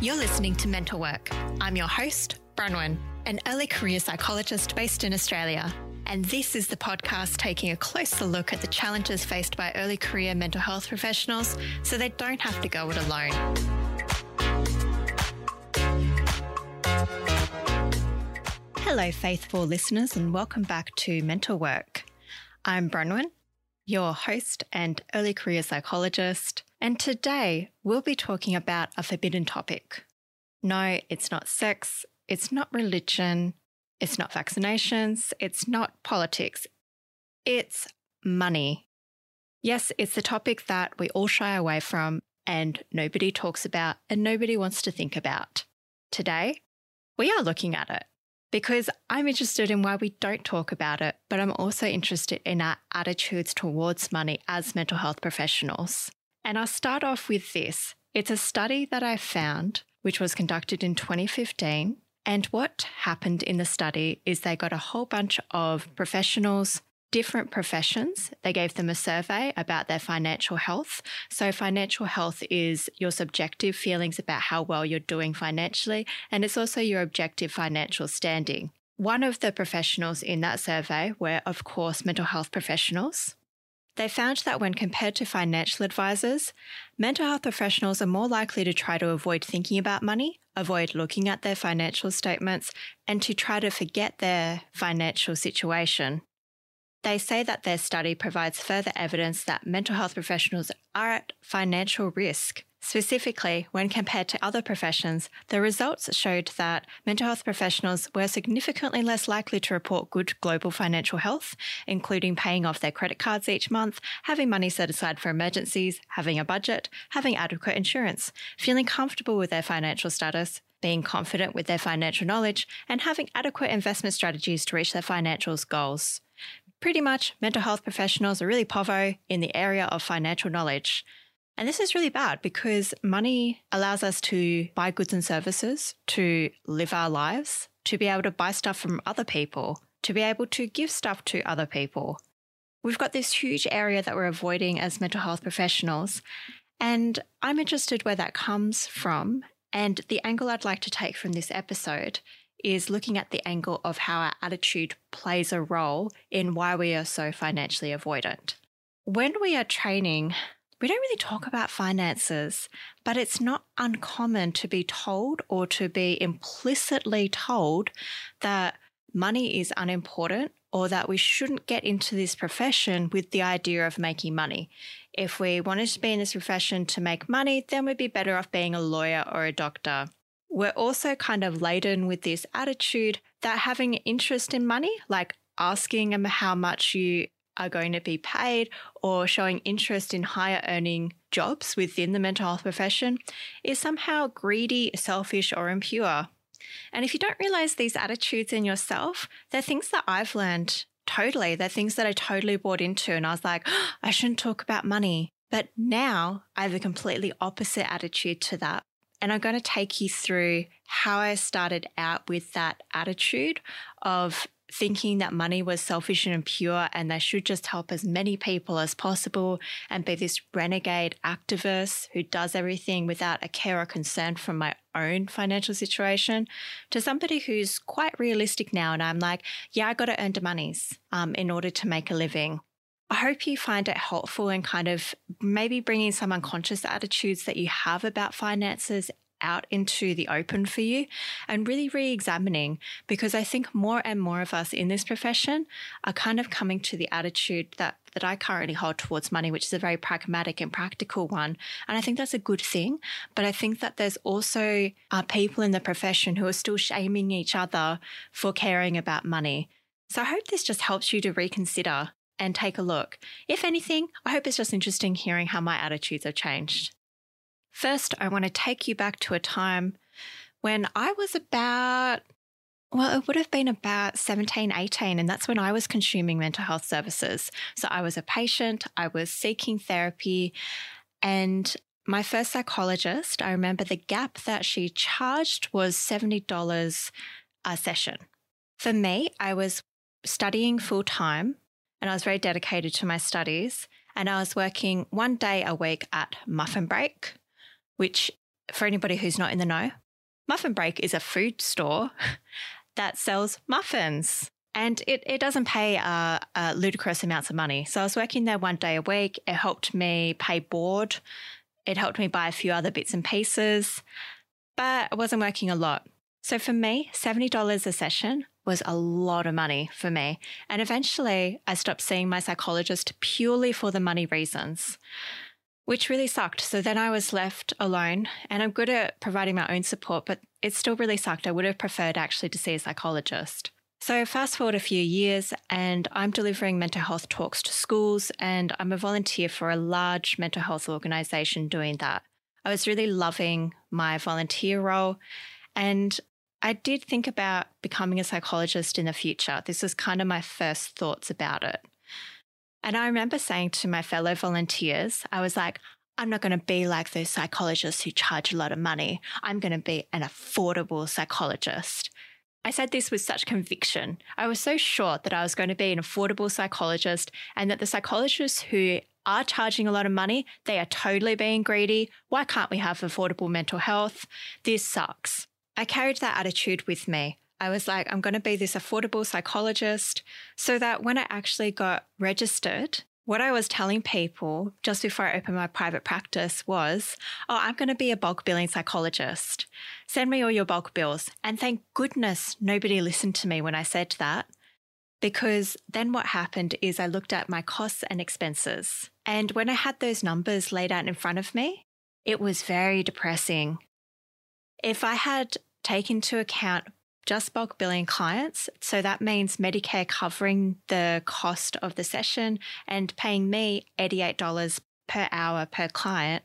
You're listening to Mental Work. I'm your host, Bronwyn, an early career psychologist based in Australia. And this is the podcast taking a closer look at the challenges faced by early career mental health professionals so they don't have to go it alone. Hello, faithful listeners, and welcome back to Mental Work. I'm Bronwyn, your host and early career psychologist. And today we'll be talking about a forbidden topic. No, it's not sex, it's not religion, it's not vaccinations, it's not politics, it's money. Yes, it's the topic that we all shy away from and nobody talks about and nobody wants to think about. Today, we are looking at it because I'm interested in why we don't talk about it, but I'm also interested in our attitudes towards money as mental health professionals. And I'll start off with this. It's a study that I found, which was conducted in 2015. And what happened in the study is they got a whole bunch of professionals, different professions. They gave them a survey about their financial health. So, financial health is your subjective feelings about how well you're doing financially, and it's also your objective financial standing. One of the professionals in that survey were, of course, mental health professionals. They found that when compared to financial advisors, mental health professionals are more likely to try to avoid thinking about money, avoid looking at their financial statements, and to try to forget their financial situation. They say that their study provides further evidence that mental health professionals are at financial risk Specifically, when compared to other professions, the results showed that mental health professionals were significantly less likely to report good global financial health, including paying off their credit cards each month, having money set aside for emergencies, having a budget, having adequate insurance, feeling comfortable with their financial status, being confident with their financial knowledge, and having adequate investment strategies to reach their financial goals. Pretty much, mental health professionals are really povo in the area of financial knowledge. And this is really bad because money allows us to buy goods and services, to live our lives, to be able to buy stuff from other people, to be able to give stuff to other people. We've got this huge area that we're avoiding as mental health professionals. And I'm interested where that comes from. And the angle I'd like to take from this episode is looking at the angle of how our attitude plays a role in why we are so financially avoidant. When we are training we don't really talk about finances, but it's not uncommon to be told or to be implicitly told that money is unimportant or that we shouldn't get into this profession with the idea of making money. If we wanted to be in this profession to make money, then we'd be better off being a lawyer or a doctor. We're also kind of laden with this attitude that having interest in money, like asking them how much you are going to be paid or showing interest in higher earning jobs within the mental health profession is somehow greedy, selfish, or impure. And if you don't realize these attitudes in yourself, they're things that I've learned totally. They're things that I totally bought into. And I was like, oh, I shouldn't talk about money. But now I have a completely opposite attitude to that. And I'm going to take you through how I started out with that attitude of thinking that money was selfish and impure and they should just help as many people as possible and be this renegade activist who does everything without a care or concern from my own financial situation to somebody who's quite realistic now. And I'm like, yeah, I got to earn the monies um, in order to make a living. I hope you find it helpful and kind of maybe bringing some unconscious attitudes that you have about finances out into the open for you and really re examining because I think more and more of us in this profession are kind of coming to the attitude that that I currently hold towards money, which is a very pragmatic and practical one. And I think that's a good thing. But I think that there's also uh, people in the profession who are still shaming each other for caring about money. So I hope this just helps you to reconsider and take a look. If anything, I hope it's just interesting hearing how my attitudes have changed. First, I want to take you back to a time when I was about, well, it would have been about 17, 18, and that's when I was consuming mental health services. So I was a patient, I was seeking therapy, and my first psychologist, I remember the gap that she charged was $70 a session. For me, I was studying full time and I was very dedicated to my studies. And I was working one day a week at Muffin Break, which for anybody who's not in the know, Muffin Break is a food store that sells muffins. And it, it doesn't pay uh, uh, ludicrous amounts of money. So I was working there one day a week. It helped me pay board. It helped me buy a few other bits and pieces, but I wasn't working a lot. So for me, $70 a session was a lot of money for me. And eventually I stopped seeing my psychologist purely for the money reasons, which really sucked. So then I was left alone and I'm good at providing my own support, but it still really sucked. I would have preferred actually to see a psychologist. So, fast forward a few years, and I'm delivering mental health talks to schools, and I'm a volunteer for a large mental health organization doing that. I was really loving my volunteer role, and I did think about becoming a psychologist in the future. This was kind of my first thoughts about it. And I remember saying to my fellow volunteers, I was like, I'm not going to be like those psychologists who charge a lot of money. I'm going to be an affordable psychologist. I said this with such conviction. I was so sure that I was going to be an affordable psychologist and that the psychologists who are charging a lot of money, they are totally being greedy. Why can't we have affordable mental health? This sucks. I carried that attitude with me. I was like, I'm going to be this affordable psychologist so that when I actually got registered what I was telling people just before I opened my private practice was, oh, I'm going to be a bulk billing psychologist. Send me all your bulk bills. And thank goodness nobody listened to me when I said that. Because then what happened is I looked at my costs and expenses. And when I had those numbers laid out in front of me, it was very depressing. If I had taken into account just bulk billing clients. So that means Medicare covering the cost of the session and paying me $88 per hour per client.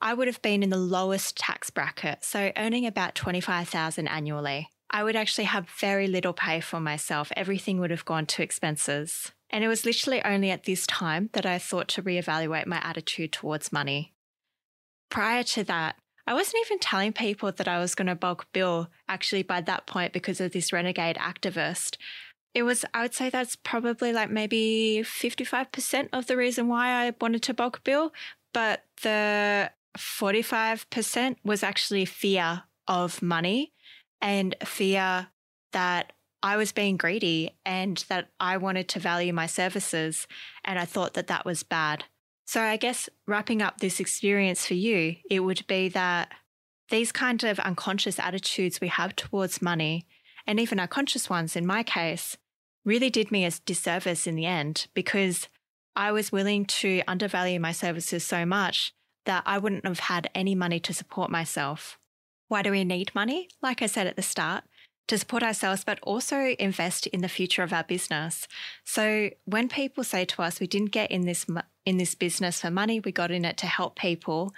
I would have been in the lowest tax bracket, so earning about 25,000 annually. I would actually have very little pay for myself. Everything would have gone to expenses. And it was literally only at this time that I thought to reevaluate my attitude towards money. Prior to that, I wasn't even telling people that I was going to bulk bill actually by that point because of this renegade activist. It was, I would say that's probably like maybe 55% of the reason why I wanted to bulk bill. But the 45% was actually fear of money and fear that I was being greedy and that I wanted to value my services. And I thought that that was bad. So, I guess wrapping up this experience for you, it would be that these kind of unconscious attitudes we have towards money, and even our conscious ones in my case, really did me a disservice in the end because I was willing to undervalue my services so much that I wouldn't have had any money to support myself. Why do we need money? Like I said at the start, to support ourselves, but also invest in the future of our business. So when people say to us, we didn't get in this, in this business for money, we got in it to help people.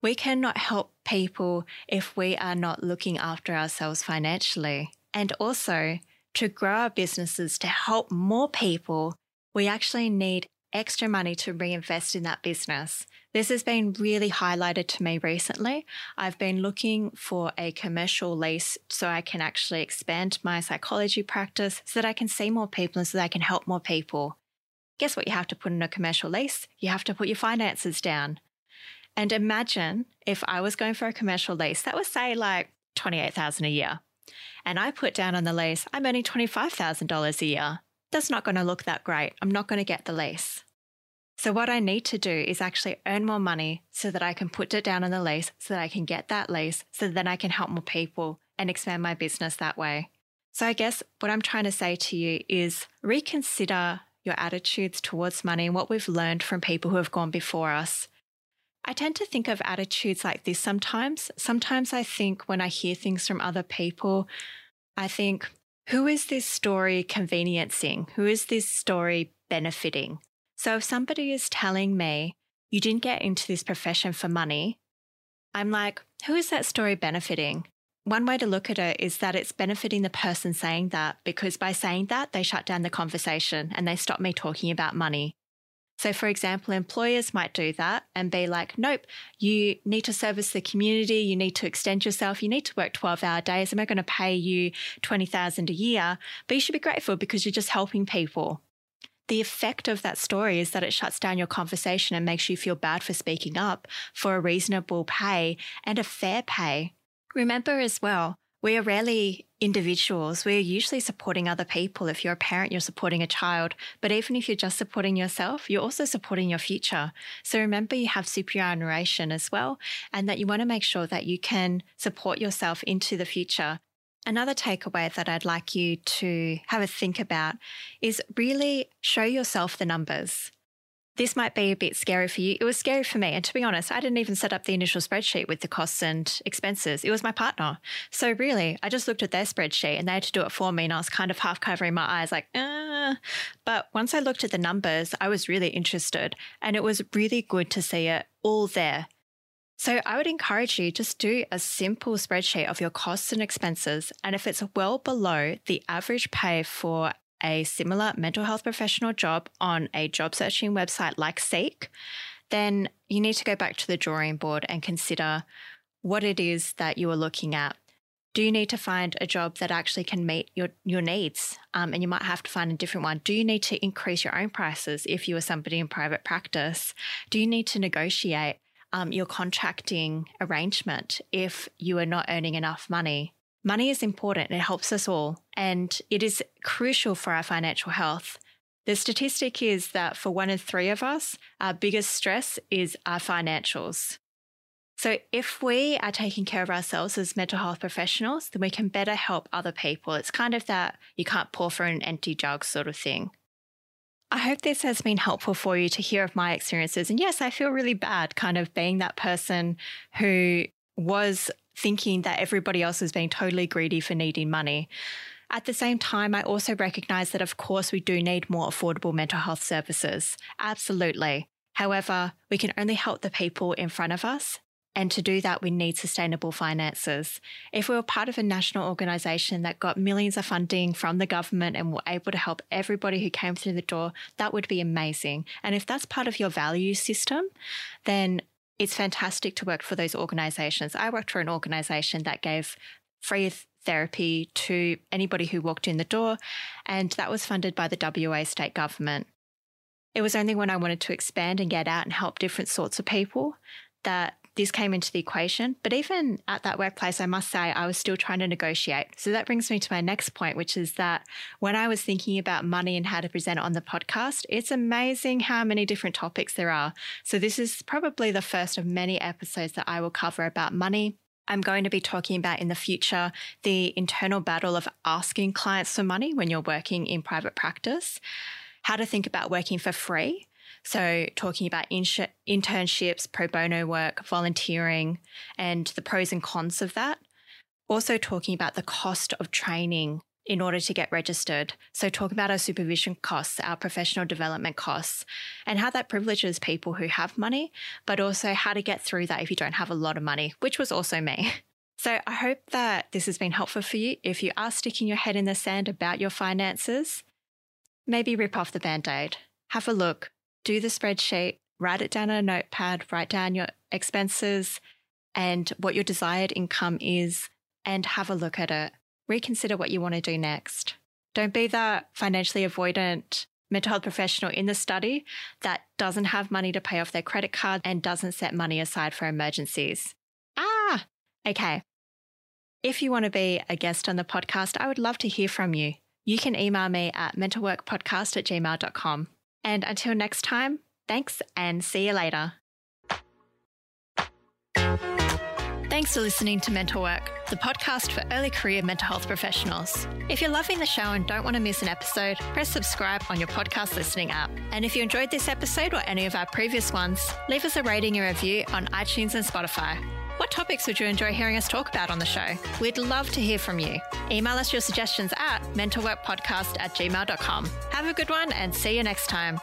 We cannot help people if we are not looking after ourselves financially. And also to grow our businesses to help more people, we actually need extra money to reinvest in that business. This has been really highlighted to me recently. I've been looking for a commercial lease so I can actually expand my psychology practice so that I can see more people and so that I can help more people. Guess what you have to put in a commercial lease? You have to put your finances down. And imagine if I was going for a commercial lease that was say like 28,000 a year. And I put down on the lease, I'm earning $25,000 a year that's not going to look that great. I'm not going to get the lease. So, what I need to do is actually earn more money so that I can put it down on the lease, so that I can get that lease, so that then I can help more people and expand my business that way. So, I guess what I'm trying to say to you is reconsider your attitudes towards money and what we've learned from people who have gone before us. I tend to think of attitudes like this sometimes. Sometimes I think when I hear things from other people, I think, who is this story conveniencing? Who is this story benefiting? So if somebody is telling me you didn't get into this profession for money, I'm like, who is that story benefiting? One way to look at it is that it's benefiting the person saying that because by saying that, they shut down the conversation and they stop me talking about money. So, for example, employers might do that and be like, nope, you need to service the community, you need to extend yourself, you need to work 12 hour days, and we're going to pay you 20,000 a year, but you should be grateful because you're just helping people. the effect of that story is that it shuts down your conversation and makes you feel bad for speaking up for a reasonable pay and a fair pay. Remember as well, we are rarely individuals. We're usually supporting other people. If you're a parent, you're supporting a child. But even if you're just supporting yourself, you're also supporting your future. So remember, you have superannuation as well, and that you want to make sure that you can support yourself into the future. Another takeaway that I'd like you to have a think about is really show yourself the numbers this might be a bit scary for you. It was scary for me. And to be honest, I didn't even set up the initial spreadsheet with the costs and expenses. It was my partner. So really, I just looked at their spreadsheet and they had to do it for me. And I was kind of half covering my eyes, like, uh. But once I looked at the numbers, I was really interested. And it was really good to see it all there. So I would encourage you just do a simple spreadsheet of your costs and expenses. And if it's well below the average pay for a similar mental health professional job on a job searching website like Seek, then you need to go back to the drawing board and consider what it is that you are looking at. Do you need to find a job that actually can meet your, your needs? Um, and you might have to find a different one. Do you need to increase your own prices if you are somebody in private practice? Do you need to negotiate um, your contracting arrangement if you are not earning enough money? Money is important, it helps us all, and it is crucial for our financial health. The statistic is that for one in three of us, our biggest stress is our financials. So, if we are taking care of ourselves as mental health professionals, then we can better help other people. It's kind of that you can't pour from an empty jug sort of thing. I hope this has been helpful for you to hear of my experiences. And yes, I feel really bad kind of being that person who was thinking that everybody else is being totally greedy for needing money. At the same time, I also recognize that, of course, we do need more affordable mental health services. Absolutely. However, we can only help the people in front of us. And to do that, we need sustainable finances. If we were part of a national organisation that got millions of funding from the government and were able to help everybody who came through the door, that would be amazing. And if that's part of your value system, then it's fantastic to work for those organizations. I worked for an organization that gave free therapy to anybody who walked in the door, and that was funded by the WA state government. It was only when I wanted to expand and get out and help different sorts of people that this came into the equation. But even at that workplace, I must say, I was still trying to negotiate. So that brings me to my next point, which is that when I was thinking about money and how to present it on the podcast, it's amazing how many different topics there are. So this is probably the first of many episodes that I will cover about money. I'm going to be talking about in the future the internal battle of asking clients for money when you're working in private practice, how to think about working for free, so, talking about internships, pro bono work, volunteering, and the pros and cons of that. Also, talking about the cost of training in order to get registered. So, talk about our supervision costs, our professional development costs, and how that privileges people who have money, but also how to get through that if you don't have a lot of money, which was also me. So, I hope that this has been helpful for you. If you are sticking your head in the sand about your finances, maybe rip off the band aid, have a look, do the spreadsheet, write it down on a notepad, write down your expenses and what your desired income is, and have a look at it. Reconsider what you want to do next. Don't be that financially avoidant mental health professional in the study that doesn't have money to pay off their credit card and doesn't set money aside for emergencies. Ah, okay. If you want to be a guest on the podcast, I would love to hear from you. You can email me at mentalworkpodcast at gmail.com. And until next time, thanks and see you later. Thanks for listening to Mental Work, the podcast for early career mental health professionals. If you're loving the show and don't want to miss an episode, press subscribe on your podcast listening app. And if you enjoyed this episode or any of our previous ones, leave us a rating and review on iTunes and Spotify. What topics would you enjoy hearing us talk about on the show? We'd love to hear from you. Email us your suggestions at mentalworkpodcast at gmail.com. Have a good one and see you next time.